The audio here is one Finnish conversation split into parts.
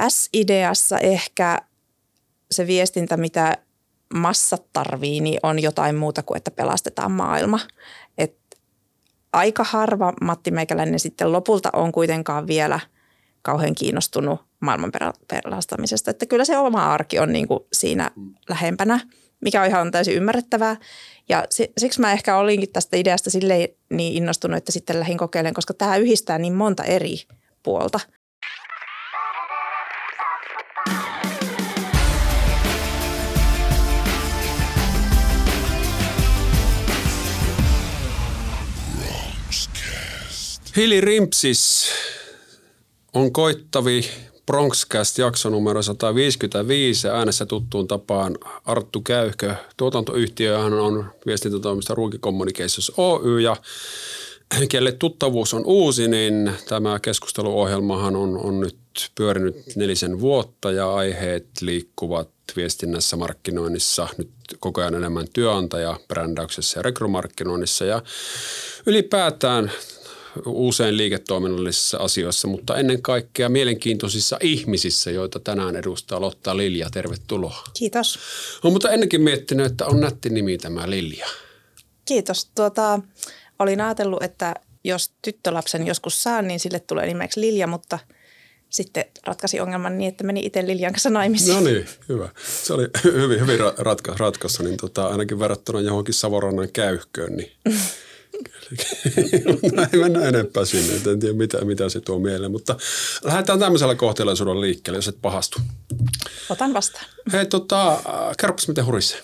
tässä ideassa ehkä se viestintä, mitä massat tarvii, niin on jotain muuta kuin, että pelastetaan maailma. Et aika harva Matti Meikäläinen sitten lopulta on kuitenkaan vielä kauhean kiinnostunut maailman pelastamisesta. Että kyllä se oma arki on niin kuin siinä lähempänä, mikä on ihan täysin ymmärrettävää. Ja siksi mä ehkä olinkin tästä ideasta silleen niin innostunut, että sitten lähdin kokeilemaan, koska tämä yhdistää niin monta eri puolta – Hili Rimpsis on koittavi Bronxcast jakso 155 äänessä tuttuun tapaan Arttu Käyhkö. Tuotantoyhtiö on viestintätoimista Ruuki Communications Oy. Ja kelle tuttavuus on uusi, niin tämä keskusteluohjelmahan on, on nyt pyörinyt nelisen vuotta ja aiheet liikkuvat viestinnässä, markkinoinnissa, nyt koko ajan enemmän työnantaja, brändäyksessä ja rekrymarkkinoinnissa. Ja ylipäätään usein liiketoiminnallisissa asioissa, mutta ennen kaikkea mielenkiintoisissa ihmisissä, joita tänään edustaa Lotta Lilja. Tervetuloa. Kiitos. Olen mutta ennenkin miettinyt, että on nätti nimi tämä Lilja. Kiitos. Tuota, olin ajatellut, että jos tyttölapsen joskus saan, niin sille tulee nimeksi Lilja, mutta sitten ratkaisi ongelman niin, että meni itse Liljan kanssa naimisiin. No niin, hyvä. Se oli hyvin, hyvin ratka, ratkaisu, niin tota, ainakin verrattuna johonkin Savorannan käyhköön, niin ei mennä enempää sinne, en tiedä mitä, mitä se tuo mieleen, mutta lähdetään tämmöisellä kohtelaisuudella liikkeelle, jos et pahastu. Otan vastaan. Hei, tota, kerropas miten hurisee.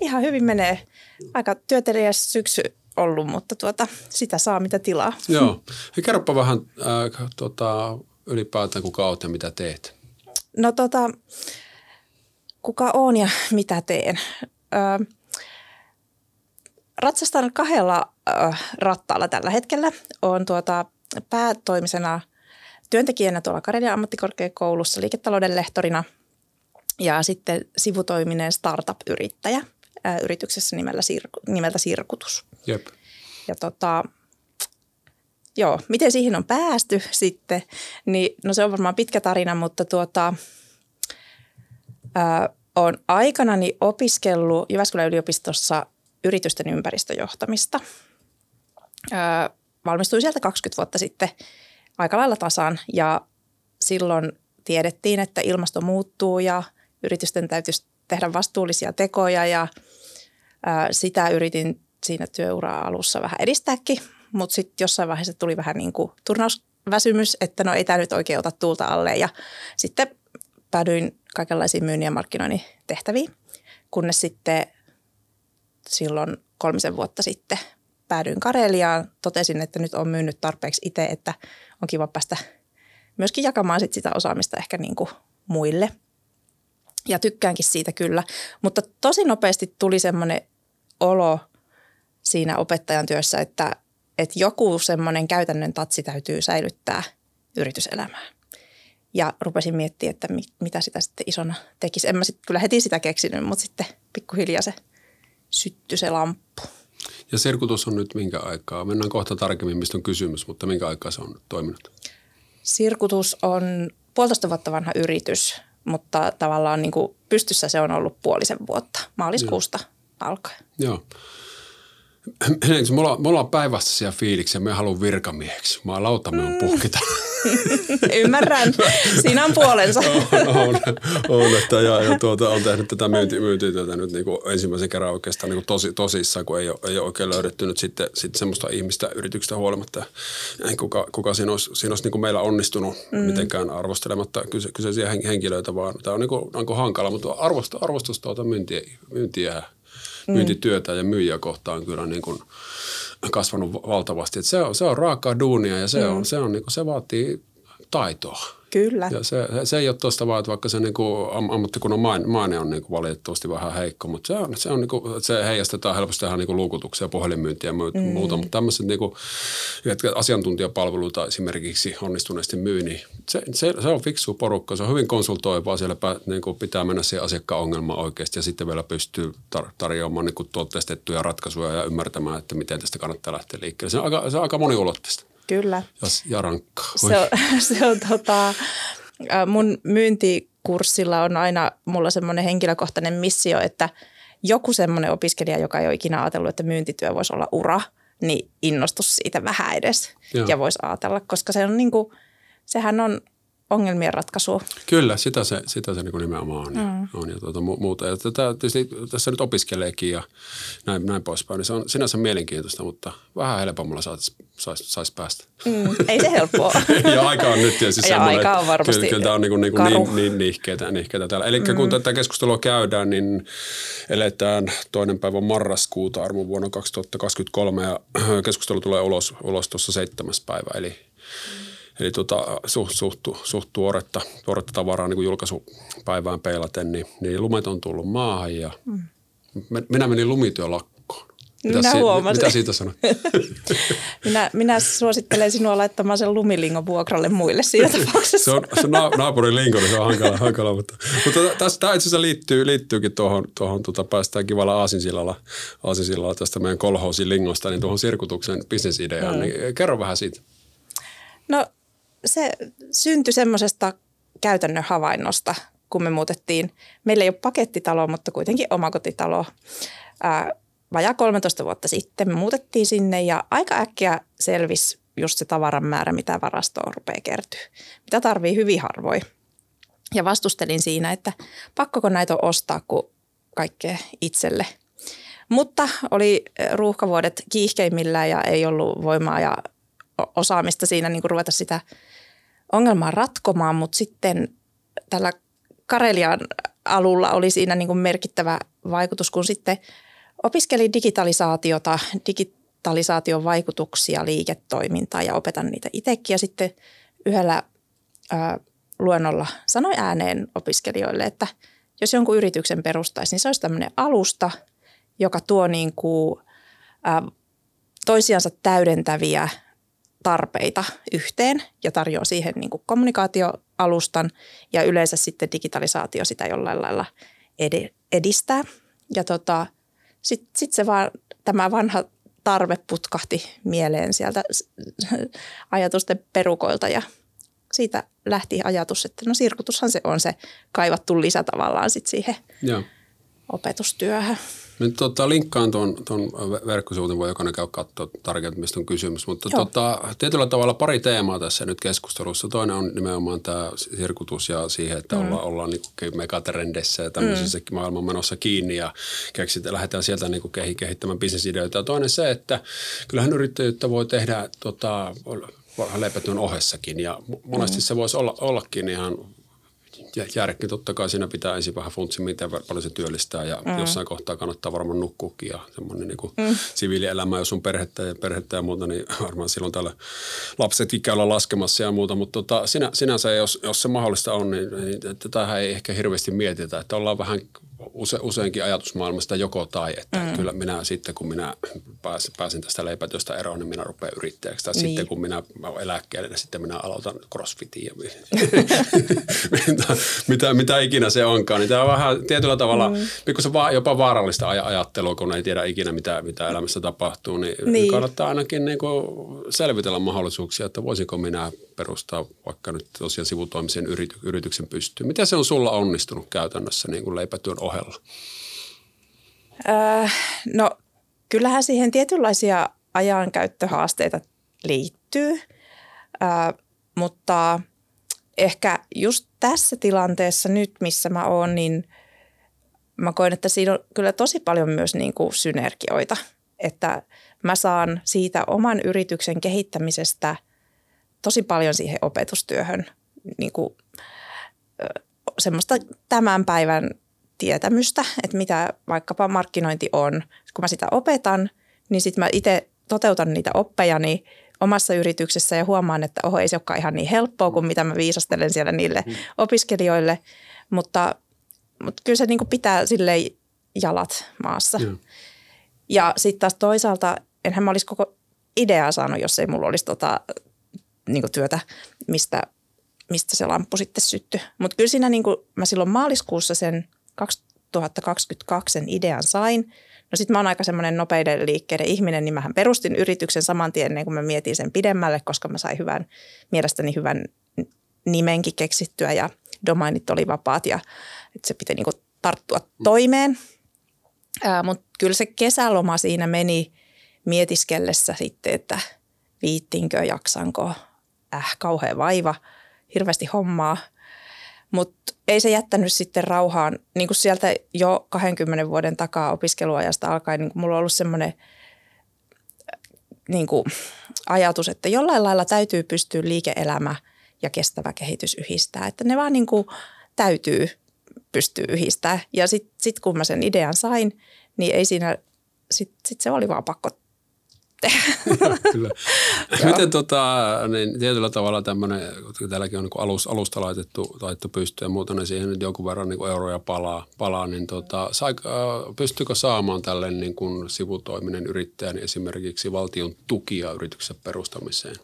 Ihan hyvin menee. Aika työtelijäs syksy ollut, mutta tuota, sitä saa mitä tilaa. Joo. Hei, kerropa vähän äh, tota, ylipäätään kuka olet ja mitä teet. No tota, kuka on ja mitä teen? Ö, ratsastan kahdella äh, rattaalla tällä hetkellä. Olen tuota päätoimisena työntekijänä tuolla Karelian ammattikorkeakoulussa liiketalouden lehtorina ja sitten sivutoiminen startup-yrittäjä äh, yrityksessä nimellä Sirku, nimeltä Sirkutus. Jep. Ja tota, joo, miten siihen on päästy sitten, niin no se on varmaan pitkä tarina, mutta tuota, äh, olen aikanani opiskellut Jyväskylän yliopistossa yritysten ympäristöjohtamista. Valmistuin sieltä 20 vuotta sitten aika lailla tasan ja silloin tiedettiin, että ilmasto muuttuu ja yritysten täytyisi tehdä vastuullisia tekoja ja sitä yritin siinä työuraa alussa vähän edistääkin, mutta sitten jossain vaiheessa tuli vähän niin kuin turnausväsymys, että no ei tämä nyt oikein ota tuulta alle ja sitten päädyin kaikenlaisiin myynnin ja markkinoinnin tehtäviin, kunnes sitten silloin kolmisen vuotta sitten päädyin Kareliaan. Totesin, että nyt on myynyt tarpeeksi itse, että on kiva päästä myöskin jakamaan sit sitä osaamista ehkä niin kuin muille. Ja tykkäänkin siitä kyllä. Mutta tosi nopeasti tuli semmoinen olo siinä opettajan työssä, että, että joku semmoinen käytännön tatsi täytyy säilyttää yrityselämään. Ja rupesin miettimään, että mitä sitä sitten isona tekisi. En mä sitten kyllä heti sitä keksinyt, mutta sitten pikkuhiljaa se – syttyi se lamppu. Ja Sirkutus on nyt minkä aikaa? Mennään kohta tarkemmin, mistä on kysymys, mutta minkä aikaa se on toiminut? Sirkutus on puolitoista vuotta vanha yritys, mutta tavallaan niin kuin pystyssä se on ollut puolisen vuotta maaliskuusta Joo. alkaen. Joo. Me ollaan, me ollaan päinvastaisia fiiliksiä, me haluan virkamieheksi. Mä lautamme on puhkita. Ymmärrän. Siinä on puolensa. on, on, on että ja, ja tuota, on tehnyt tätä myynti, myyntityötä nyt niin kuin ensimmäisen kerran oikeastaan niin kuin tosi, tosissaan, kun ei ole, ei ole oikein löydetty nyt sitten, sitten semmoista ihmistä yrityksestä huolimatta. Kuka, kuka siinä olisi, siinä olisi niin kuin meillä onnistunut mm. mitenkään arvostelematta kyse, kyseisiä henkilöitä, vaan tämä on, niin kuin, on kuin hankala, mutta arvostus, arvostus tuota myyntiä, myyntiä mm. myyntityötä ja myyjiä kohtaan kyllä niin kuin kasvanut valtavasti. Et se, on, se on raakaa duunia ja se, mm. on, se, on, niin kuin, se vaatii taitoa. Kyllä. Ja se, se ei ole tuosta vaan, että vaikka se niin kuin ammattikunnan maine, maine on niin kuin valitettavasti vähän heikko, mutta se, on, se, on niin kuin, se heijastetaan helposti tähän niin kuin luukutuksia, puhelinmyyntiä ja muuta, mm. muuta mutta tämmöiset niin kuin, jotka asiantuntijapalveluita esimerkiksi onnistuneesti myy, niin se, se, se on fiksu porukka, se on hyvin konsultoivaa, siellä niin kuin pitää mennä siihen asiakkaan ongelmaan oikeasti ja sitten vielä pystyy tar- tarjoamaan niin kuin tuotteistettuja ratkaisuja ja ymmärtämään, että miten tästä kannattaa lähteä liikkeelle. Se on aika, se on aika moniulotteista. Kyllä. Ja, ja rankkaa. Se on, se on tota, Mun myyntikurssilla on aina mulla semmoinen henkilökohtainen missio, että joku semmoinen opiskelija, joka ei ole ikinä ajatellut, että myyntityö voisi olla ura, niin innostus siitä vähän edes Joo. ja voisi ajatella, koska se on niin kuin, sehän on ongelmien ratkaisu. Kyllä, sitä se, sitä se niin nimenomaan on. Mm. on ja tuota, muuta. Ja tätä, tietysti tässä nyt opiskeleekin ja näin, näin poispäin, niin se on sinänsä mielenkiintoista, mutta vähän helpommalla saisi sais, sais päästä. Mm, ei se helppoa. ja aika on nyt tietysti ja aika on varmasti Kyllä, kyllä tämä on niin, niin, niin, niin nihkeitä, nihkeitä täällä. Eli mm. kun tätä keskustelua käydään, niin eletään toinen päivä marraskuuta arvon vuonna 2023 ja keskustelu tulee ulos, ulos tuossa seitsemäs päivä, eli mm Eli tota, suht, suht, suht tuoretta, tuoretta tavaraa niin kuin julkaisupäivään peilaten, niin, niin lumet on tullut maahan ja mm. minä menin lumityölakkoon. Mitä, minä si- mitä siitä sanot? minä, minä suosittelen sinua laittamaan sen lumilingon vuokralle muille siinä tapauksessa. se on, se on naapurin linko, niin se on hankala, hankala mutta, mutta tässä, tämä itse asiassa liittyy, liittyykin tuohon, tuohon tota, päästään kivalla aasinsillalla, aasinsillalla tästä meidän kolhoosin lingosta, niin tuohon sirkutuksen bisnesideaan. Mm. Niin kerro vähän siitä. No se syntyi semmoisesta käytännön havainnosta, kun me muutettiin. Meillä ei ole pakettitalo, mutta kuitenkin omakotitalo. Ää, vajaa 13 vuotta sitten me muutettiin sinne ja aika äkkiä selvisi just se tavaran määrä, mitä varastoon rupeaa kertyä. Mitä tarvii hyvin harvoin. Ja vastustelin siinä, että pakkoko näitä ostaa kuin kaikkea itselle. Mutta oli ruuhkavuodet kiihkeimmillään ja ei ollut voimaa ja osaamista siinä niin kuin ruveta sitä ongelmaa ratkomaan, mutta sitten tällä Karelian alulla oli siinä niin kuin merkittävä vaikutus, kun sitten opiskelin digitalisaatiota, digitalisaation vaikutuksia liiketoimintaan ja opetan niitä itsekin. Ja sitten yhdellä ää, luennolla sanoi ääneen opiskelijoille, että jos jonkun yrityksen perustaisi, niin se olisi tämmöinen alusta, joka tuo niin kuin, ää, toisiansa täydentäviä tarpeita yhteen ja tarjoaa siihen niin kuin kommunikaatioalustan ja yleensä sitten digitalisaatio sitä jollain lailla edistää. Ja tota, sitten sit se vaan, tämä vanha tarve putkahti mieleen sieltä ajatusten perukoilta ja siitä lähti ajatus, että no sirkutushan se on se kaivattu lisä tavallaan sit siihen Joo. opetustyöhön. Nyt tota, linkkaan tuon, tuon verkkosivuuden, voi jokainen käy katsoa tarkemmin, mistä on kysymys. Mutta tota, tietyllä tavalla pari teemaa tässä nyt keskustelussa. Toinen on nimenomaan tämä sirkutus ja siihen, että mm. ollaan, ollaan niin megatrendeissä ja tämmöisessä mm. maailman menossa kiinni ja keksit, lähdetään sieltä niin kehittämään bisnesideoita. Ja toinen se, että kyllähän yrittäjyyttä voi tehdä tota, leipätyön ohessakin ja monesti mm. se voisi olla, ollakin ihan järki. Totta kai siinä pitää ensin vähän funtsi, miten paljon se työllistää ja mm. jossain kohtaa kannattaa varmaan nukkuukin ja semmoinen niin mm. siviilielämä, jos on perhettä ja, perhettä ja muuta, niin varmaan silloin täällä lapset olla laskemassa ja muuta, mutta tota, sinä, sinänsä jos, jos se mahdollista on, niin, niin tähän ei ehkä hirveästi mietitä, että ollaan vähän use, useinkin ajatusmaailmasta joko tai, että mm. kyllä minä sitten kun minä pääsin, pääsin tästä leipätyöstä eroon, niin minä rupean yrittäjäksi. Tai niin. sitten kun minä olen eläkkeelle, niin sitten minä aloitan crossfitin ja mitä, mitä, mitä, ikinä se onkaan. Niin tämä on vähän tietyllä tavalla mm. pikkusen va, jopa vaarallista aj- ajattelua, kun ei tiedä ikinä mitä, mitä elämässä tapahtuu. Niin, niin. kannattaa ainakin niin kuin selvitellä mahdollisuuksia, että voisinko minä perustaa vaikka nyt tosiaan sivutoimisen yrity, yrityksen pystyyn. Miten se on sulla onnistunut käytännössä niin kuin leipätyön ohella? Äh, no kyllähän siihen tietynlaisia ajankäyttöhaasteita liittyy, äh, mutta ehkä just tässä tilanteessa nyt, missä mä oon, niin mä koen, että siinä on kyllä tosi paljon myös niin kuin synergioita, että mä saan siitä oman yrityksen kehittämisestä tosi paljon siihen opetustyöhön niin kuin, semmoista tämän päivän tietämystä, että mitä vaikkapa markkinointi on. Kun mä sitä opetan, niin sitten mä itse toteutan niitä oppejani omassa yrityksessä ja huomaan, että oho, ei se olekaan ihan niin helppoa kuin mitä mä viisastelen siellä niille mm. opiskelijoille. Mutta, mutta kyllä se niin kuin pitää sille jalat maassa. Mm. Ja sitten taas toisaalta, enhän mä olisi koko ideaa saanut, jos ei mulla olisi tota, niin työtä, mistä, mistä se lamppu sitten syttyi. Mutta kyllä siinä niin kuin mä silloin maaliskuussa sen 2022 sen idean sain. No sitten mä oon aika semmoinen nopeiden liikkeiden ihminen, niin mähän perustin yrityksen saman tien ennen kuin mä mietin sen pidemmälle, koska mä sain hyvän, mielestäni hyvän nimenkin keksittyä ja domainit oli vapaat ja että se piti niin kuin tarttua toimeen. Mutta kyllä se kesäloma siinä meni mietiskellessä sitten, että viittinkö, jaksanko, äh, kauhean vaiva, hirveästi hommaa. Mutta ei se jättänyt sitten rauhaan. Niin kuin sieltä jo 20 vuoden takaa opiskeluajasta alkaen, niin mulla on ollut semmoinen niin ajatus, että jollain lailla täytyy pystyä liike-elämä ja kestävä kehitys yhdistää. Että ne vaan niin kuin täytyy pystyä yhdistää. Ja sitten sit kun mä sen idean sain, niin ei siinä, sitten sit se oli vaan pakko Kyllä. Miten tota, niin tietyllä tavalla tämmöinen, kun täälläkin on niin alus, alusta laitettu, laitettu pystyyn ja muuta, niin siihen nyt jonkun verran niin euroja palaa, palaa niin tota, sai, äh, pystyykö saamaan tälle niin kuin sivutoiminen yrittäjän esimerkiksi valtion tukia yrityksen perustamiseen?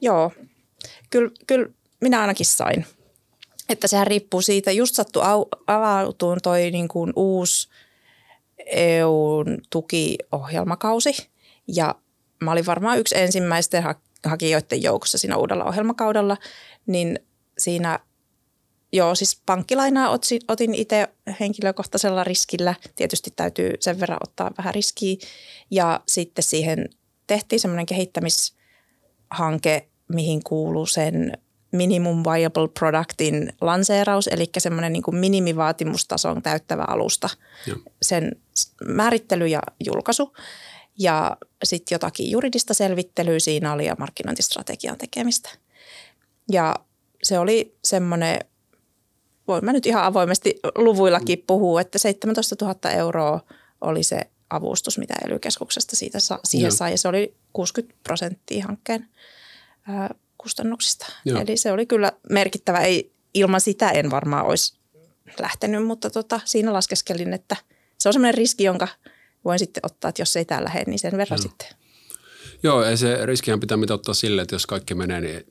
Joo, kyllä, kyllä minä ainakin sain. Että sehän riippuu siitä, just sattu avautuun toi niin kuin uusi EUn tukiohjelmakausi – ja mä olin varmaan yksi ensimmäisten hakijoiden joukossa siinä uudella ohjelmakaudella, niin siinä Joo, siis pankkilainaa otin itse henkilökohtaisella riskillä. Tietysti täytyy sen verran ottaa vähän riskiä. Ja sitten siihen tehtiin semmoinen kehittämishanke, mihin kuuluu sen minimum viable productin lanseeraus, eli semmoinen niin minimivaatimustason täyttävä alusta, Joo. sen määrittely ja julkaisu ja sitten jotakin juridista selvittelyä siinä oli ja markkinointistrategian tekemistä. Ja se oli semmoinen, voin mä nyt ihan avoimesti luvuillakin puhua, että 17 000 euroa oli se avustus, mitä ely siitä sa- siihen sai. Ja se oli 60 prosenttia hankkeen ää, kustannuksista. Joo. Eli se oli kyllä merkittävä. Ei, ilman sitä en varmaan olisi lähtenyt, mutta tota, siinä laskeskelin, että se on semmoinen riski, jonka – voin sitten ottaa, että jos ei tää lähde, niin sen verran no. sitten. Joo, ja se riskihän pitää ottaa sille, että jos kaikki menee, niin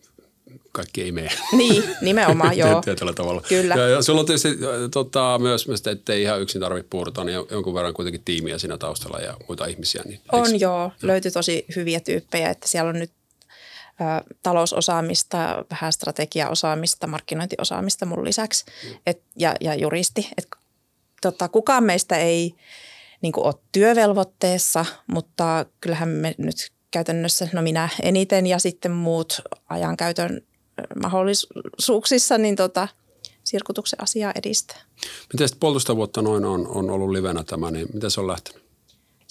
kaikki ei mene. Niin, nimenomaan, joo. Tietyllä tavalla. Kyllä. Ja, ja sulla on tietysti tota, myös, että ei ihan yksin tarvitse puurtaa, niin jonkun verran kuitenkin tiimiä siinä taustalla ja muita ihmisiä. Niin, on eikö? joo, löytyi tosi hyviä tyyppejä, että siellä on nyt ä, talousosaamista, vähän strategiaosaamista, markkinointiosaamista mun lisäksi et, ja, ja juristi. Et, tota, kukaan meistä ei niin kuin ole työvelvoitteessa, mutta kyllähän me nyt käytännössä, no minä eniten ja sitten muut ajankäytön mahdollisuuksissa, niin tota, sirkutuksen asiaa edistää. Miten sitten puolitoista vuotta noin on, on ollut livenä tämä, niin miten se on lähtenyt?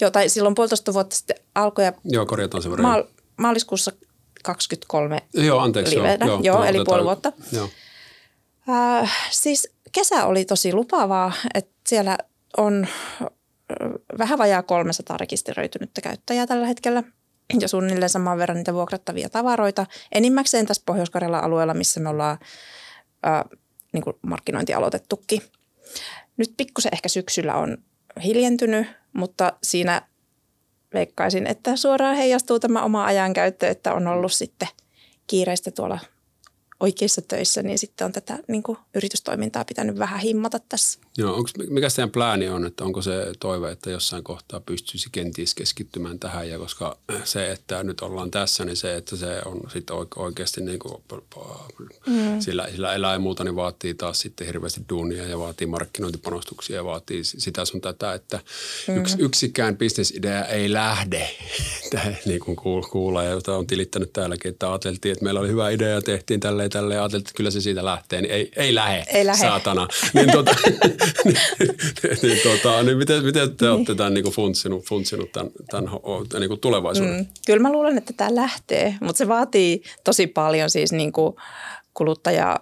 Joo, tai silloin puolitoista vuotta sitten alkoi ja joo, korjataan verran. Maal- maaliskuussa 23 Joo, anteeksi. Livenä. Joo, joo, joo eli puoli vuotta. Joo. Äh, siis kesä oli tosi lupaavaa, että siellä on vähän vajaa 300 rekisteröitynyttä käyttäjää tällä hetkellä ja suunnilleen saman verran niitä vuokrattavia tavaroita. Enimmäkseen tässä pohjois alueella, missä me ollaan ää, niin kuin markkinointi aloitettukin. Nyt pikkusen ehkä syksyllä on hiljentynyt, mutta siinä veikkaisin, että suoraan heijastuu tämä oma ajankäyttö, että on ollut sitten kiireistä tuolla oikeissa töissä, niin sitten on tätä niin kuin, yritystoimintaa pitänyt vähän himmata tässä. Joo, onko, mikä teidän plääni on, että onko se toive, että jossain kohtaa pystyisi kenties keskittymään tähän, ja koska se, että nyt ollaan tässä, niin se, että se on sitten oikeasti niin kuin, mm. sillä, sillä elää ja muuta, niin vaatii taas sitten hirveästi duunia ja vaatii markkinointipanostuksia ja vaatii sitä sun tätä, että mm. yks, yksikään bisnesidea ei lähde, niin kuin kuulla, ja jota on tilittänyt täälläkin, että ajateltiin, että meillä oli hyvä idea ja tehtiin tälle ja tälleen, ajateltiin, että kyllä se siitä lähtee, niin ei, ei lähe, ei lähe. saatana. niin, tota, niin, tota, niin miten, miten te niin. olette tämän niin kuin funtsinut, funtsinut tämän, tämän niin kuin tulevaisuuden? Mm, kyllä mä luulen, että tämä lähtee, mutta se vaatii tosi paljon siis niin kuin kuluttaja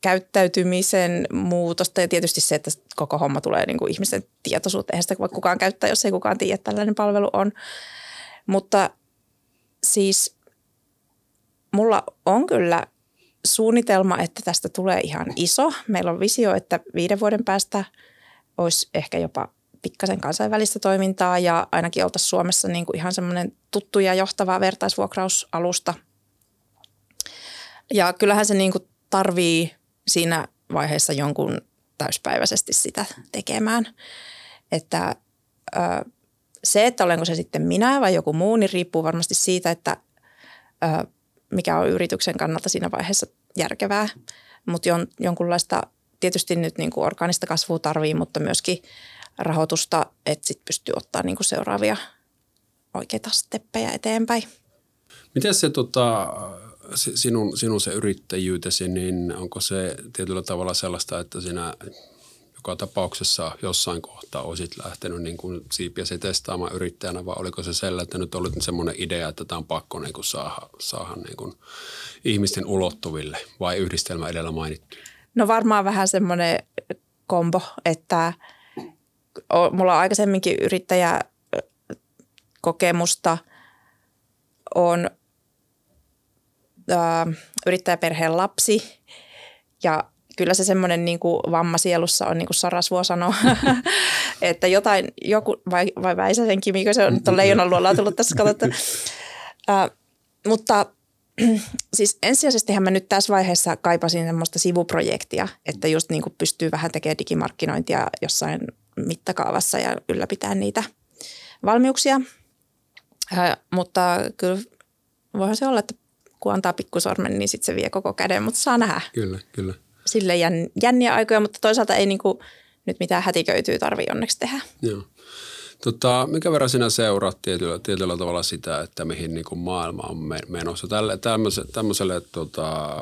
käyttäytymisen muutosta ja tietysti se, että koko homma tulee niin kuin ihmisten tietoisuuteen. Eihän sitä voi kukaan käyttää, jos ei kukaan tiedä, että tällainen palvelu on. Mutta siis mulla on kyllä suunnitelma, että tästä tulee ihan iso. Meillä on visio, että viiden vuoden päästä olisi ehkä jopa pikkasen kansainvälistä toimintaa ja ainakin oltaisiin Suomessa niin kuin ihan semmoinen tuttu ja johtava vertaisvuokrausalusta. Ja kyllähän se niin kuin tarvii siinä vaiheessa jonkun täyspäiväisesti sitä tekemään. Että se, että olenko se sitten minä vai joku muu, niin riippuu varmasti siitä, että mikä on yrityksen kannalta siinä vaiheessa järkevää. Mutta jon, jonkunlaista tietysti nyt niin kuin orgaanista kasvua tarvii, mutta myöskin rahoitusta, että sitten pystyy ottaa niin kuin seuraavia oikeita steppejä eteenpäin. Miten se tota, sinun, sinun se yrittäjyytesi, niin onko se tietyllä tavalla sellaista, että sinä joka tapauksessa jossain kohtaa olisit lähtenyt niin kuin siipiäsi testaamaan yrittäjänä vai oliko se sellainen, että nyt oli semmoinen idea, että tämä on pakko niin kuin saada, saada niin kuin ihmisten ulottuville vai yhdistelmä edellä mainittu? No varmaan vähän semmoinen kombo, että mulla on aikaisemminkin yrittäjäkokemusta, on yrittäjäperheen lapsi ja kyllä se semmoinen niin kuin vamma sielussa on, niin kuin Sarasvuo sanoo, että jotain, joku, vai, vai Väisäsen Kimi, se on nyt on leijonan luolla tullut tässä, katsottu. Uh, mutta siis ensisijaisesti mä nyt tässä vaiheessa kaipasin semmoista sivuprojektia, että just niin kuin pystyy vähän tekemään digimarkkinointia jossain mittakaavassa ja ylläpitää niitä valmiuksia. Uh, mutta kyllä voihan se olla, että kun antaa pikkusormen, niin sitten se vie koko käden, mutta saa nähdä. Kyllä, kyllä sille jänniä aikoja, mutta toisaalta ei niin kuin nyt mitään hätiköityy tarvi onneksi tehdä. Joo. Tota, mikä verran sinä seuraat tietyllä, tietyllä tavalla sitä, että mihin niin kuin maailma on menossa? Tälle, tämmöiselle, tämmöiselle tota,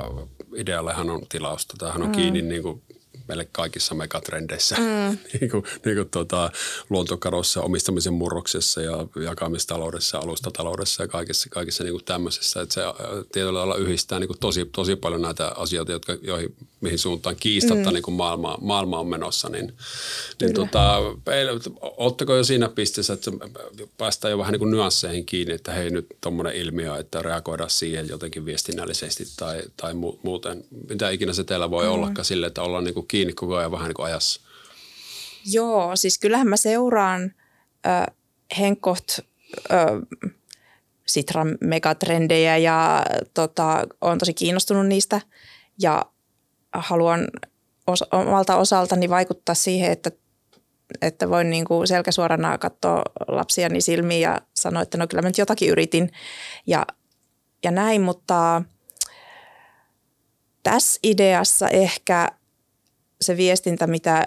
ideallehan on tilausta. Tämähän on mm. kiinni niin kuin meille kaikissa megatrendeissä, mm. niin kuin, niin kuin tuota, luontokadossa, omistamisen murroksessa ja jakamistaloudessa, alustataloudessa ja kaikissa, kaikissa niin kuin tämmöisessä. Että se äh, tietyllä tavalla yhdistää niin kuin tosi, tosi paljon näitä asioita, jotka, joihin, mihin suuntaan kiistatta mm. niin kuin maailma, maailma on menossa. Niin, niin tota, oletteko jo siinä pisteessä, että päästään jo vähän niin kuin nyansseihin kiinni, että hei nyt tuommoinen ilmiö, että reagoida siihen jotenkin viestinnällisesti tai, tai muuten. Mitä ikinä se teillä voi mm. ollakaan sille, että ollaan niin kuin kiinni koko ajan vähän niin kuin ajassa? Joo, siis kyllähän mä seuraan äh, Henkoht äh, Sitran megatrendejä ja tota, olen tosi kiinnostunut niistä ja haluan os, omalta osaltani vaikuttaa siihen, että, että voin niin kuin selkäsuorana katsoa lapsiani silmiin ja sanoa, että no kyllä mä nyt jotakin yritin ja, ja näin, mutta tässä ideassa ehkä se viestintä, mitä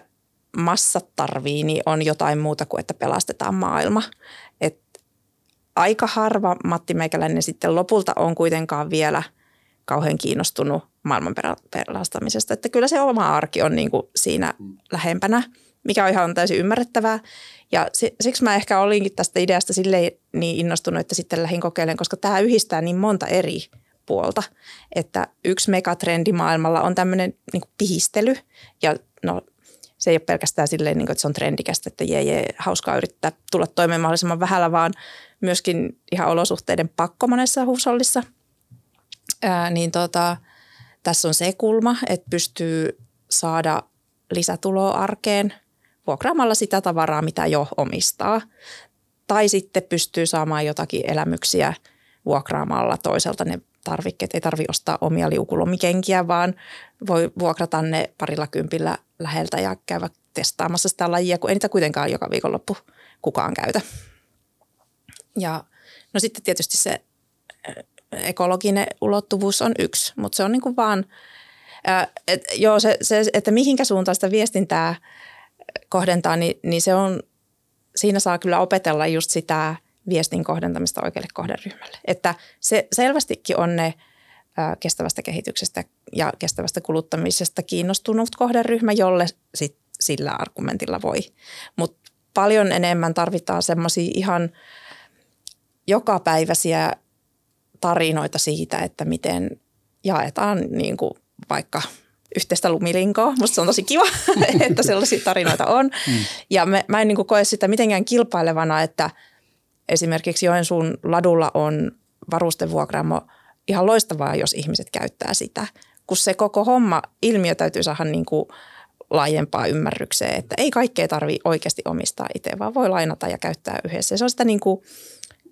massat tarvii, niin on jotain muuta kuin, että pelastetaan maailma. Et aika harva Matti Meikäläinen sitten lopulta on kuitenkaan vielä kauhean kiinnostunut maailman pelastamisesta. Että kyllä se oma arki on niin kuin siinä lähempänä, mikä on ihan täysin ymmärrettävää. Ja siksi mä ehkä olinkin tästä ideasta silleen niin innostunut, että sitten lähdin kokeilemaan, koska tämä yhdistää niin monta eri puolta. Että yksi megatrendi maailmalla on tämmöinen niin pihistely ja no se ei ole pelkästään silleen, niin kuin, että se on trendikästä, että jee, jee, hauskaa yrittää tulla toimeen mahdollisimman vähällä, vaan myöskin ihan olosuhteiden pakko monessa huusollissa. Ää, niin tota, tässä on se kulma, että pystyy saada lisätuloa arkeen vuokraamalla sitä tavaraa, mitä jo omistaa. Tai sitten pystyy saamaan jotakin elämyksiä vuokraamalla toiselta ne tarvikkeet. Ei tarvi ostaa omia liukulomikenkiä, vaan voi vuokrata ne parilla kympillä läheltä ja käydä testaamassa sitä lajia, kun ei niitä kuitenkaan joka viikonloppu kukaan käytä. Ja no sitten tietysti se ekologinen ulottuvuus on yksi, mutta se on niin kuin vaan, et, joo, se, se, että mihinkä suuntaan sitä viestintää kohdentaa, niin, niin se on, siinä saa kyllä opetella just sitä – viestin kohdentamista oikealle kohderyhmälle. Että se selvästikin on ne kestävästä kehityksestä ja kestävästä kuluttamisesta kiinnostunut kohderyhmä, jolle sit sillä argumentilla voi. Mutta paljon enemmän tarvitaan semmoisia ihan jokapäiväisiä tarinoita siitä, että miten jaetaan niin kuin vaikka yhteistä lumilinkoa. Musta se on tosi kiva, että sellaisia tarinoita on. Mm. Ja mä, mä en niin kuin koe sitä mitenkään kilpailevana, että – Esimerkiksi Joensuun ladulla on varustevuokraamo ihan loistavaa, jos ihmiset käyttää sitä, kun se koko homma, ilmiö täytyy saada niin kuin laajempaa ymmärrykseen, että ei kaikkea tarvi oikeasti omistaa itse, vaan voi lainata ja käyttää yhdessä. Se on, sitä niin kuin,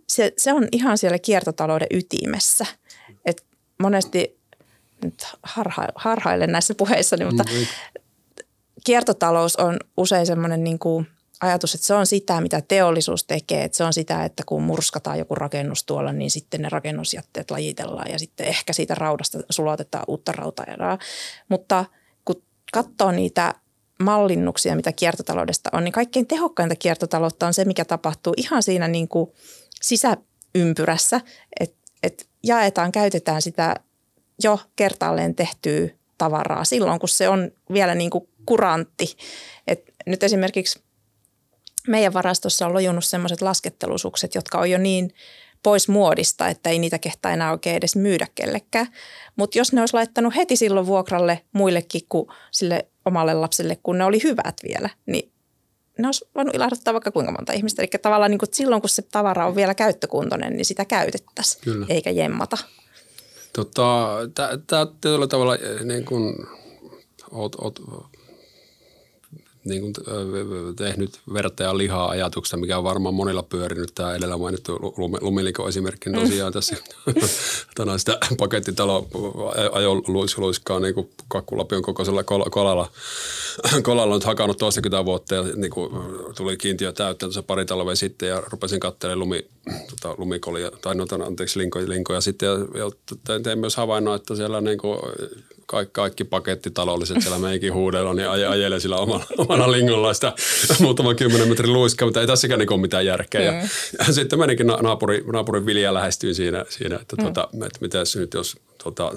se, se on ihan siellä kiertotalouden ytimessä. Et monesti nyt harha, harhailen näissä puheissa, mutta mm, kiertotalous on usein semmoinen niin kuin ajatus, että se on sitä, mitä teollisuus tekee. Että se on sitä, että kun murskataan joku rakennus tuolla, niin sitten ne rakennusjätteet lajitellaan ja sitten ehkä siitä raudasta sulatetaan uutta rautaerää. Mutta kun katsoo niitä mallinnuksia, mitä kiertotaloudesta on, niin kaikkein tehokkainta kiertotaloutta on se, mikä tapahtuu ihan siinä niin kuin sisäympyrässä, että, että jaetaan, käytetään sitä jo kertaalleen tehtyä tavaraa silloin, kun se on vielä niin kuin kurantti. Et nyt esimerkiksi meidän varastossa on lojunut sellaiset laskettelusukset, jotka on jo niin pois muodista, että ei niitä kehtaa enää oikein edes myydä kellekään. Mutta jos ne olisi laittanut heti silloin vuokralle muillekin kuin sille omalle lapselle, kun ne oli hyvät vielä, niin ne olisi voinut ilahduttaa vaikka kuinka monta ihmistä. Eli tavallaan niin kuin silloin, kun se tavara on vielä käyttökuntoinen, niin sitä käytettäisiin, Kyllä. eikä jemmata. Tota, Tämä tietyllä tavalla niin kuin, oot, oot niin kuin, tehnyt verta ja lihaa ajatuksesta, mikä on varmaan monilla pyörinyt. Tämä edellä mainittu lumiliko esimerkki mm. tosiaan tässä tänään sitä pakettitalo ajoluiskaa niin kuin kakkulapion kokoisella kolalla. kolalla on hakannut toistakymmentä vuotta ja niin kuin, tuli kiintiö täyttä tuossa pari talvea sitten ja rupesin katselemaan lumi, tota, lumikolia, tai no, anteeksi, linkoja, linkoja sitten ja, ja tein myös havainnon, että siellä niin kuin, kaikki, kaikki pakettitaloudelliset siellä meikin huudella, niin aj- ajelee sillä omalla, omalla lingolla sitä muutaman kymmenen metrin luiskaa, mutta ei tässäkään niin ole mitään järkeä. Mm. Ja, ja sitten menikin naapuri, naapurin Vilja lähestyin siinä, siinä että, mm. tota, että mitäs nyt jos tota,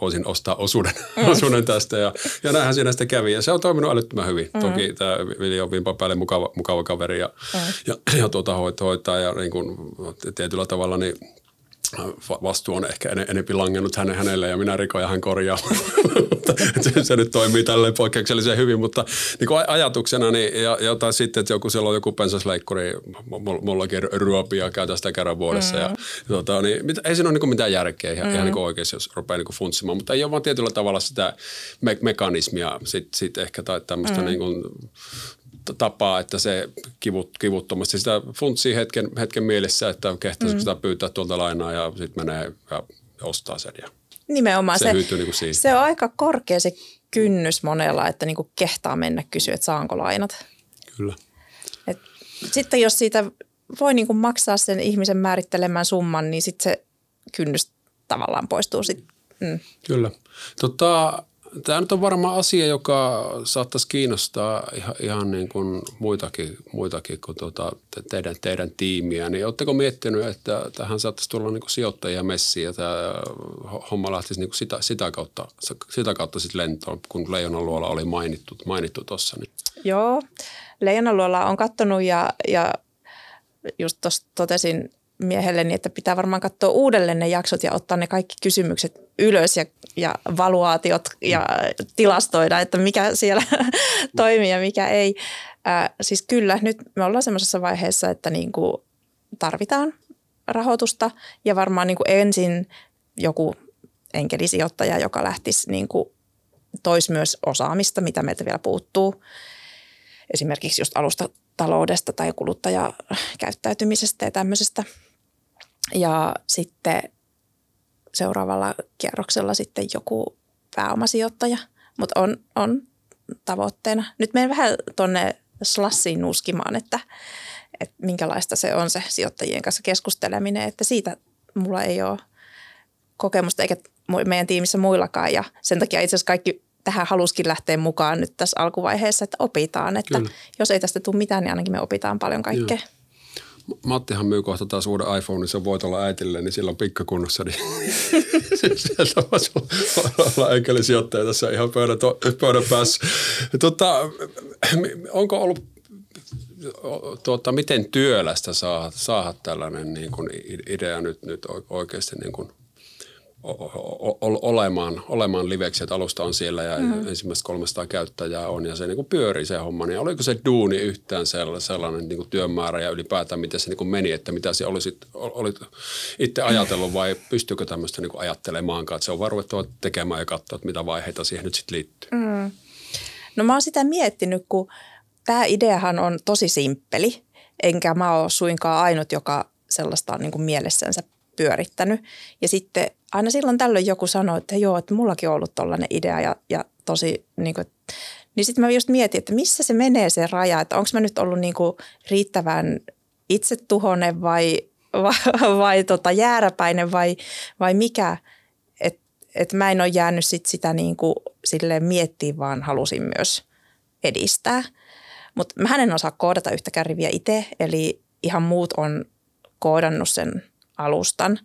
voisin ostaa osuuden, mm. osuuden tästä. Ja, ja näinhän siinä sitten kävi. Ja se on toiminut älyttömän hyvin. Mm. Toki tämä Vilja on vimpa päälle mukava, mukava kaveri ja, mm. ja, ja tuota, hoitaa ja niin kuin, tietyllä tavalla niin – vastuu on ehkä en, enempi langennut hänen, hänelle ja minä rikoin ja hän korjaa. se, se nyt toimii tälleen poikkeuksellisen hyvin, mutta niin kuin ajatuksena niin, ja, ja tai sitten, että joku siellä on joku pensasleikkuri, mullakin ruopia käytä sitä kerran vuodessa. Mm. Ja, ja tota, niin, mit, ei siinä ole niin mitään järkeä ihan, mm. ihan niin oikeasti, jos rupeaa niin funtsimaan, mutta ei ole vaan tietyllä tavalla sitä me- mekanismia sitten sit ehkä tai tämmöistä mm. niin kuin, tapaa, että se kivut, kivuttomasti sitä funtsii hetken, hetken mielessä, että kehtaisi mm. sitä pyytää tuolta lainaa ja sitten menee ja ostaa sen. Ja Nimenomaan se, se, niin kuin se on aika korkea se kynnys monella, että niin kuin kehtaa mennä kysyä, että saanko lainat. Kyllä. Et sitten jos siitä voi niin kuin maksaa sen ihmisen määrittelemään summan, niin sitten se kynnys tavallaan poistuu. Sit. Mm. Kyllä. Tota, Tämä nyt on varmaan asia, joka saattaisi kiinnostaa ihan, ihan niin kuin muitakin, muitakin kuin tuota, teidän, teidän tiimiä. Niin oletteko miettinyt, että tähän saattaisi tulla niin kuin sijoittajia messiä ja tämä homma lähtisi niin kuin sitä, sitä, kautta, sitä kautta sitten lentoon, kun Leijonaluola oli mainittu, mainittu tuossa? Niin. Joo, Leijonaluola on katsonut ja, ja just tuossa totesin miehelleni, että pitää varmaan katsoa uudelleen ne jaksot ja ottaa ne kaikki kysymykset ylös ja, ja valuaatiot ja tilastoida, että mikä siellä toimii ja mikä ei. Ää, siis kyllä, nyt me ollaan semmoisessa vaiheessa, että niin kuin tarvitaan rahoitusta ja varmaan niin kuin ensin joku enkelisijoittaja, joka lähtisi niin kuin tois myös osaamista, mitä meiltä vielä puuttuu. Esimerkiksi just alustataloudesta tai kuluttajakäyttäytymisestä ja tämmöisestä – ja sitten seuraavalla kierroksella sitten joku pääomasijoittaja, mutta on, on tavoitteena. Nyt menen vähän tuonne slassiin nuskimaan, että, että minkälaista se on se sijoittajien kanssa keskusteleminen, että siitä mulla ei ole kokemusta eikä meidän tiimissä muillakaan ja sen takia itse asiassa kaikki tähän haluskin lähteä mukaan nyt tässä alkuvaiheessa, että opitaan, että Kyllä. jos ei tästä tule mitään, niin ainakin me opitaan paljon kaikkea. Joo. Mattihan myy kohta taas uuden iPhone, niin se voit olla äitille, niin silloin pikkakunnossa. Niin sieltä voisi olla enkelisijoittaja tässä ihan pöydän, to, pöydän päässä. Tota, onko ollut tuota, miten työlästä saa, saada tällainen niin kuin idea nyt, nyt oikeasti niin kuin olemaan, olemaan liveksi, että alusta on siellä ja mm. ensimmäistä 300 käyttäjää on ja se niin kuin pyörii se homma. Niin oliko se duuni yhtään sellainen, sellainen niin kuin työmäärä ja ylipäätään miten se niin kuin meni, että mitä se olisit, olit itse ajatellut vai pystyykö tämmöistä niin kuin ajattelemaan, että se on varuettava tekemään ja katsoa, että mitä vaiheita siihen nyt sitten liittyy? Mm. No mä oon sitä miettinyt, kun tämä ideahan on tosi simppeli, enkä mä ole suinkaan ainut, joka sellaista on niin kuin mielessänsä pyörittänyt. Ja sitten aina silloin tällöin joku sanoo, että joo, että mullakin on ollut tollainen idea ja, ja tosi niin kuin, Niin sitten mä just mietin, että missä se menee se raja, että onko mä nyt ollut niinku riittävän itsetuhonen vai, vai, vai tota jääräpäinen vai, vai mikä. Että et mä en ole jäänyt sit sitä niinku silleen miettiä, vaan halusin myös edistää. Mutta mä en osaa koodata yhtäkään riviä itse, eli ihan muut on koodannut sen alustan.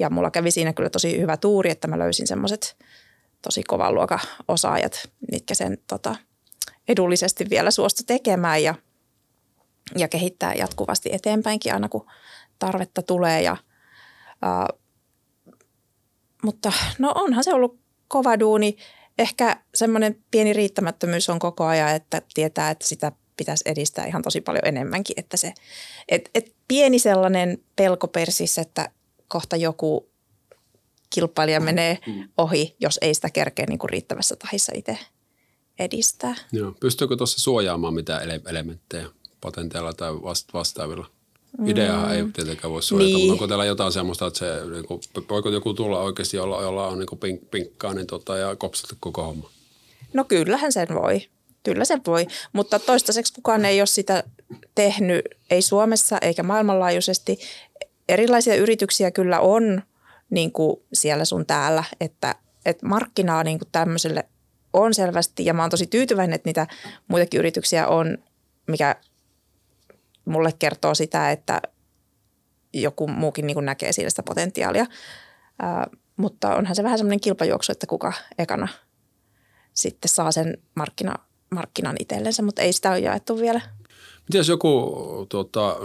Ja mulla kävi siinä kyllä tosi hyvä tuuri, että mä löysin semmoiset tosi kovan luokan osaajat, mitkä sen tota, edullisesti vielä suostu tekemään ja, ja kehittää jatkuvasti eteenpäinkin aina kun tarvetta tulee. Ja, ää, mutta no onhan se ollut kova duuni. Ehkä semmoinen pieni riittämättömyys on koko ajan, että tietää, että sitä pitäisi edistää ihan tosi paljon enemmänkin. Että se, et, et pieni sellainen pelko persissä, että kohta joku kilpailija menee mm. ohi, jos ei sitä kerkeä niin kuin riittävässä tahissa itse edistää. Joo. Pystyykö tuossa suojaamaan mitään elementtejä patenteilla tai vastaavilla? Ideaa ei mm. tietenkään voi suojata, niin. mutta onko teillä jotain semmoista, että se, niin kuin, voiko joku tulla oikeasti, jolla, jolla on niin pink, pinkkaa niin tota, ja kopsata koko homma? No kyllähän sen voi. Kyllä se voi, mutta toistaiseksi kukaan ei ole sitä tehnyt, ei Suomessa eikä maailmanlaajuisesti. Erilaisia yrityksiä kyllä on niin kuin siellä sun täällä, että, että markkinaa niin kuin tämmöiselle on selvästi ja mä oon tosi tyytyväinen, että niitä muitakin yrityksiä on, mikä mulle kertoo sitä, että joku muukin niin kuin näkee siinä sitä potentiaalia. Ää, mutta onhan se vähän semmoinen kilpajuoksu, että kuka ekana sitten saa sen markkina, markkinan itsellensä, mutta ei sitä ole jaettu vielä. Miten jos joku tuota,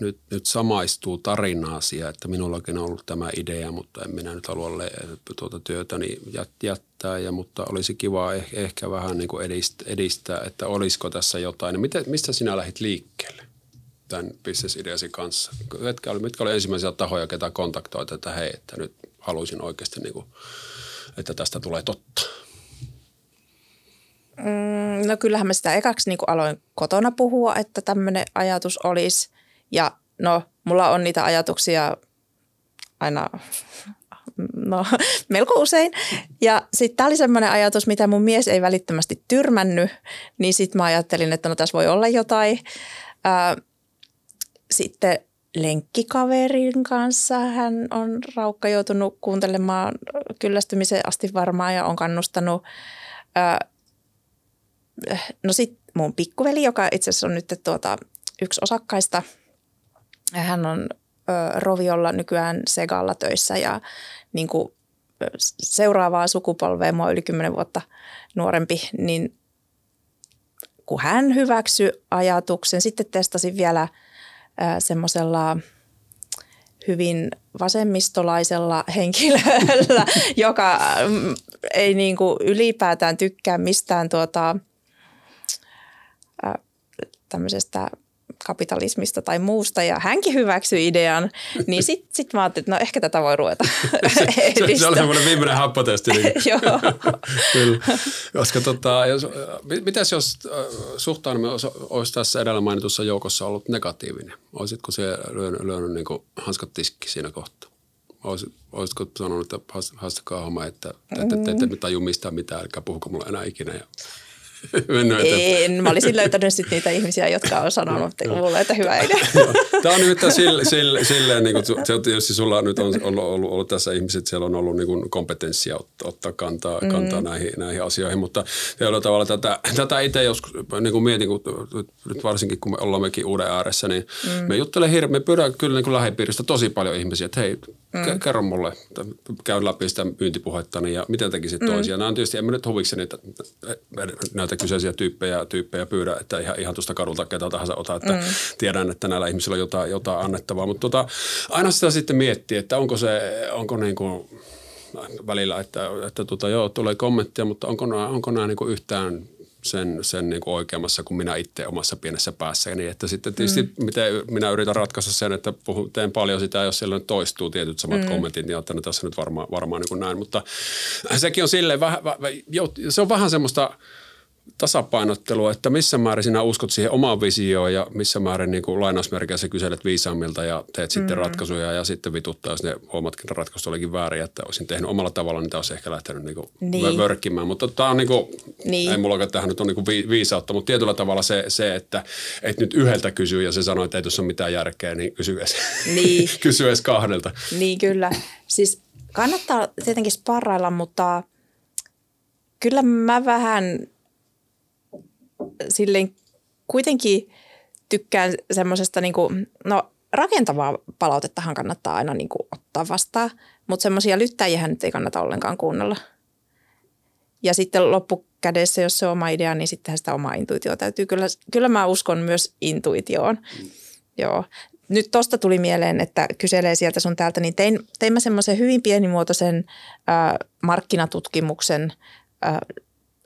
nyt, nyt samaistuu tarinaa että minullakin on ollut tämä idea, mutta en minä nyt halua tuota työtäni jättää, ja, mutta olisi kiva eh, ehkä vähän niin kuin edistää, edistää, että olisiko tässä jotain. Miten, mistä sinä lähdit liikkeelle tämän bisnesideasi kanssa? Mitkä oli, mitkä oli ensimmäisiä tahoja, ketä kontaktoit, että hei, että nyt haluaisin oikeasti, niin kuin, että tästä tulee totta? Mm, no kyllähän mä sitä ekaksi niin aloin kotona puhua, että tämmöinen ajatus olisi. Ja no, mulla on niitä ajatuksia aina no, melko usein. Ja sitten tämä oli semmoinen ajatus, mitä mun mies ei välittömästi tyrmännyt, niin sitten mä ajattelin, että no tässä voi olla jotain. Sitten lenkkikaverin kanssa hän on Raukka joutunut kuuntelemaan kyllästymiseen asti varmaan ja on kannustanut. No sitten mun pikkuveli, joka itse asiassa on nyt tuota, yksi osakkaista. Hän on ö, Roviolla nykyään Segalla töissä ja niin kuin, seuraavaa sukupolvea, mua yli 10 vuotta nuorempi, niin kun hän hyväksyi ajatuksen, sitten testasin vielä semmoisella hyvin vasemmistolaisella henkilöllä, joka mm, ei niin kuin ylipäätään tykkää mistään tuota – tämmöisestä kapitalismista tai muusta ja hänkin hyväksyi idean, niin sitten sit mä ajattelin, että no ehkä tätä voi ruveta se, se oli semmoinen viimeinen happotesti. Niin. Joo. Kyllä. Koska tota, jos, mitäs jos suhtaudumme olisi tässä edellä mainitussa joukossa ollut negatiivinen? Olisitko se lyönyt, lyönyt niin hanskat tiskki siinä kohtaa? Oisit, olisitko sanonut, että haastakaa homma, että te, te, te, te, te taju mistään mitään, eli puhuko mulle enää ikinä. Ja en. Mä olisin löytänyt sit niitä ihmisiä, jotka on sanonut että mulle, että hyvä idea. Tämä on nimittäin sille, sille, silleen, niin kuin, tietysti sulla nyt on ollut, ollut, ollut tässä ihmiset, siellä on ollut niin kuin kompetenssia ottaa, ottaa kantaa, mm. kantaa näihin, näihin asioihin, mutta tällä tavalla tätä, tätä itse joskus niin kuin mietin, kun nyt varsinkin kun me ollaan mekin uuden ääressä, niin mm. me juttelen hirveän, me pyydän kyllä niin kuin lähipiiristä tosi paljon ihmisiä, että hei, mm. kerro mulle, käy läpi sitä myyntipuhettani ja miten tekisit mm. toisia. Nämä on tietysti, en mä nyt huvikseni näitä näitä kyseisiä tyyppejä, tyyppejä pyydä, että ihan, ihan tuosta kadulta ketä tahansa ota, että mm. tiedän, että näillä ihmisillä on jotain, jotain annettavaa. Mutta tota, aina sitä sitten miettii, että onko se, onko niin kuin välillä, että, että tota, joo, tulee kommenttia, mutta onko nämä, onko nämä niin kuin yhtään sen, sen niin kuin oikeammassa kuin minä itse omassa pienessä päässäni. Niin että sitten tietysti mm. miten minä yritän ratkaista sen, että puhun, teen paljon sitä, jos siellä nyt toistuu tietyt samat mm. kommentit, niin että tässä nyt varmaan, varmaan niin kuin näin. Mutta sekin on silleen, vähän, vähän, se on vähän semmoista – tasapainottelu, että missä määrin sinä uskot siihen omaan visioon ja missä määrin niin kuin lainausmerkeissä kyselet viisaammilta ja teet sitten mm-hmm. ratkaisuja ja sitten vituttaa, jos ne huomatkin, että ratkaisut olikin väärin, että olisin tehnyt omalla tavalla, niin olisi ehkä lähtenyt niin kuin niin. vörkkimään. Mutta tämä on niin kuin, niin. ei mulla tähän nyt on niin kuin viisautta, mutta tietyllä tavalla se, se että, että nyt yhdeltä kysyy ja se sanoo, että ei tuossa ole mitään järkeä, niin kysy edes, niin. kysy edes kahdelta. Niin kyllä. Siis kannattaa tietenkin sparrailla, mutta kyllä mä vähän silleen kuitenkin tykkään semmoisesta niin no rakentavaa palautettahan kannattaa aina niin kuin ottaa vastaan, mutta semmoisia lyttäjiä nyt ei kannata ollenkaan kuunnella. Ja sitten loppukädessä, jos se on oma idea, niin sitten sitä omaa intuitio täytyy. Kyllä, kyllä mä uskon myös intuitioon. Mm. Joo. Nyt tosta tuli mieleen, että kyselee sieltä sun täältä, niin tein, tein mä semmoisen hyvin pienimuotoisen äh, markkinatutkimuksen äh,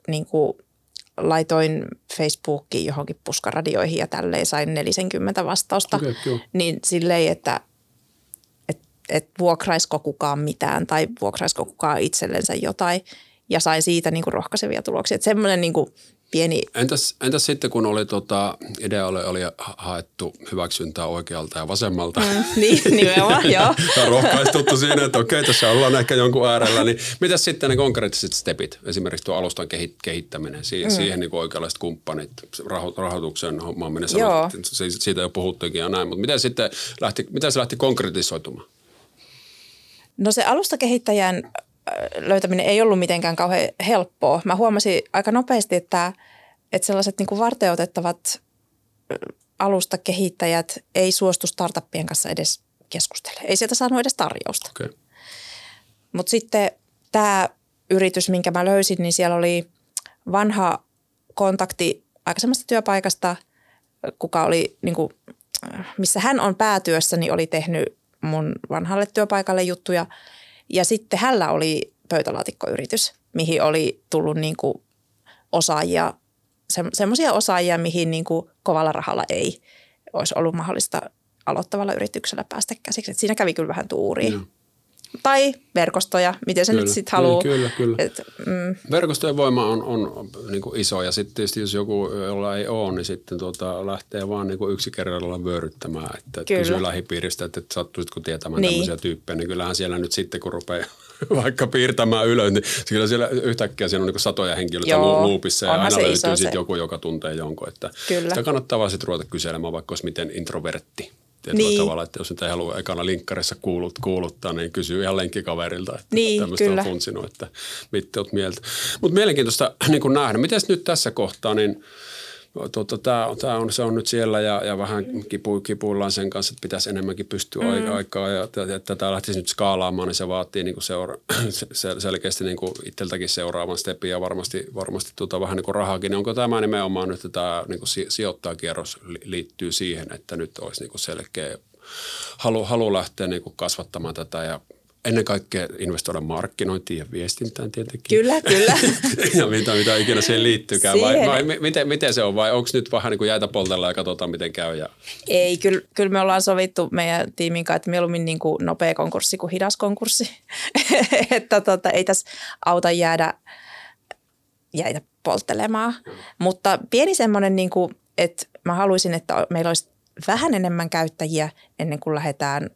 niin kuin laitoin Facebookiin johonkin puskaradioihin ja tälleen sain 40 vastausta. Okay, niin silleen, että et, et vuokraisiko kukaan mitään tai vuokraisiko kukaan itsellensä jotain. Ja sain siitä niin kuin rohkaisevia tuloksia. Että semmoinen niin kuin pieni... Entäs, entäs sitten, kun oli tota, idea oli, oli haettu hyväksyntää oikealta ja vasemmalta? Mm, niin, nimenomaan, joo. ja rohkaistuttu siinä, että okei, tässä ollaan ehkä jonkun äärellä. Niin mitäs sitten ne konkreettiset stepit, esimerkiksi tuo alustan kehittäminen, siihen, mm. siihen niin oikeanlaiset kumppanit, rahoituksen hommaaminen, sanot, siitä jo puhuttiinkin ja näin, mutta miten sitten lähti, miten se lähti konkretisoitumaan? No se alustakehittäjän löytäminen ei ollut mitenkään kauhean helppoa. Mä huomasin aika nopeasti, että, että sellaiset niin kuin varteutettavat alustakehittäjät ei suostu startuppien kanssa edes keskustele. Ei sieltä saanut edes tarjousta. Okay. Mutta sitten tämä yritys, minkä mä löysin, niin siellä oli vanha kontakti aikaisemmasta työpaikasta, kuka oli, niin kuin, missä hän on päätyössä, niin oli tehnyt mun vanhalle työpaikalle juttuja – ja sitten hänellä oli pöytälaatikkoyritys, mihin oli tullut niin kuin osaajia, se, semmoisia osaajia, mihin niin kuin kovalla rahalla ei olisi ollut mahdollista aloittavalla yrityksellä päästä käsiksi. Et siinä kävi kyllä vähän tuuriin. Mm. Tai verkostoja, miten se kyllä, nyt sitten haluaa. Niin, kyllä, kyllä. Et, mm. Verkostojen voima on, on niin kuin iso ja sitten tietysti jos joku, jolla ei ole, niin sitten tuota, lähtee vaan niin kuin yksi kerrallaan vyöryttämään. Että, että kysyy lähipiiristä, että, että sattuisitko tietämään niin. tämmöisiä tyyppejä, niin kyllähän siellä nyt sitten kun rupeaa vaikka piirtämään ylös, niin kyllä siellä yhtäkkiä siellä on niin satoja henkilöitä Joo, luupissa ja aina löytyy sitten joku, joka tuntee jonkun. Että kyllä. Sitä kannattaa vaan sitten ruveta kyselemään, vaikka olisi miten introvertti tietyllä niin. tavalla, että jos nyt ei halua ekana linkkarissa kuulut, kuuluttaa, niin kysyy ihan lenkkikaverilta, että niin, tämmöistä kyllä. on funtsinut, että mitä olet mieltä. Mutta mielenkiintoista niin nähdä. Miten nyt tässä kohtaa, niin – tuota, tämä, tämä on, se on nyt siellä ja, ja vähän kipu, kipuillaan sen kanssa, että pitäisi enemmänkin pystyä mm. aikaa ja että tämä lähtisi nyt skaalaamaan, niin se vaatii niin kuin seura, selkeästi niin kuin itseltäkin seuraavan stepin ja varmasti, varmasti tuota, vähän niin kuin rahaakin. Niin onko tämä nimenomaan nyt, että tämä niin kuin sijoittajakierros liittyy siihen, että nyt olisi niin kuin selkeä halu, halu lähteä niin kuin kasvattamaan tätä ja ennen kaikkea investoida markkinointiin ja viestintään tietenkin. Kyllä, kyllä. ja mitä, mitä ikinä siihen liittyykään. Vai, vai miten, miten se on? Vai onko nyt vähän niin kuin jäitä poltella ja katsotaan, miten käy? Ja... Ei, kyllä, kyllä me ollaan sovittu meidän tiimin kanssa, että mieluummin niin kuin nopea konkurssi kuin hidas konkurssi. että tota, ei tässä auta jäädä, jäädä polttelemaan. Mutta pieni semmoinen, niin kuin, että mä haluaisin, että meillä olisi vähän enemmän käyttäjiä ennen kuin lähdetään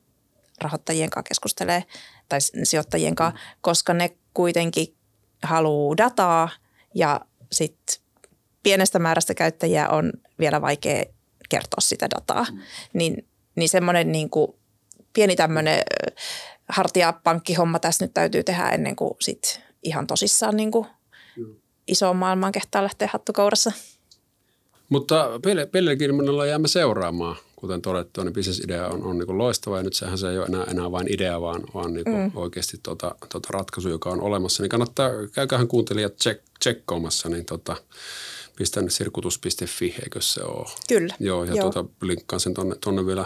rahoittajien kanssa keskustelee tai sijoittajien kanssa, mm. koska ne kuitenkin haluaa dataa ja sitten pienestä määrästä käyttäjiä on vielä vaikea kertoa sitä dataa. Mm. Niin, niin semmoinen niin kuin pieni tämmöinen hartiapankkihomma tässä nyt täytyy tehdä ennen kuin sit ihan tosissaan niin kuin isoon maailmaan kehtaa lähteä hattukourassa. Mutta Pellegrinilla jäämme seuraamaan kuten todettu, niin bisnesidea on, on niin loistava ja nyt sehän se ei ole enää, enää vain idea, vaan, vaan niin mm. oikeasti tota, tota ratkaisu, joka on olemassa. Niin kannattaa, käykäähän kuuntelijat check, checkkaamassa, niin tota, pistän sirkutus.fi, eikö se ole? Kyllä. Joo, ja Joo. Tuota, linkkaan sen tonne, tonne vielä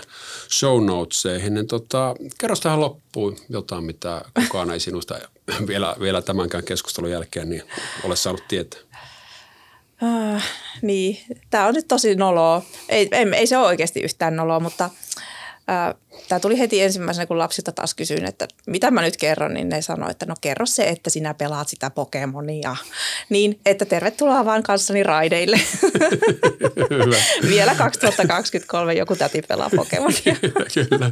show notesihin. Niin tota, kerros tähän loppuun jotain, mitä kukaan ei sinusta vielä, vielä tämänkään keskustelun jälkeen niin ole saanut tietää. Uh, niin, tämä on nyt tosi noloa. Ei, ei, ei se ole oikeasti yhtään noloa, mutta uh, tämä tuli heti ensimmäisenä, kun lapsilta taas kysyin, että mitä mä nyt kerron, niin ne sanoi, että no kerro se, että sinä pelaat sitä Pokemonia. Niin, että tervetuloa vaan kanssani raideille. Hyvä. Vielä 2023 joku täti pelaa Pokemonia. Kyllä.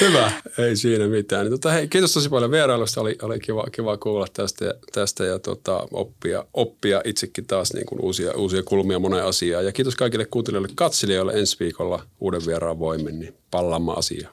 Hyvä, ei siinä mitään. Niin, tota, hei, kiitos tosi paljon vierailusta, oli, oli kiva, kiva kuulla tästä, tästä ja tota, oppia, oppia itsekin taas niin kuin uusia, uusia kulmia moneen asiaan. Ja kiitos kaikille kuuntelijoille katselijoille ensi viikolla uuden vieraan voimin, niin pallaamaan asiaa.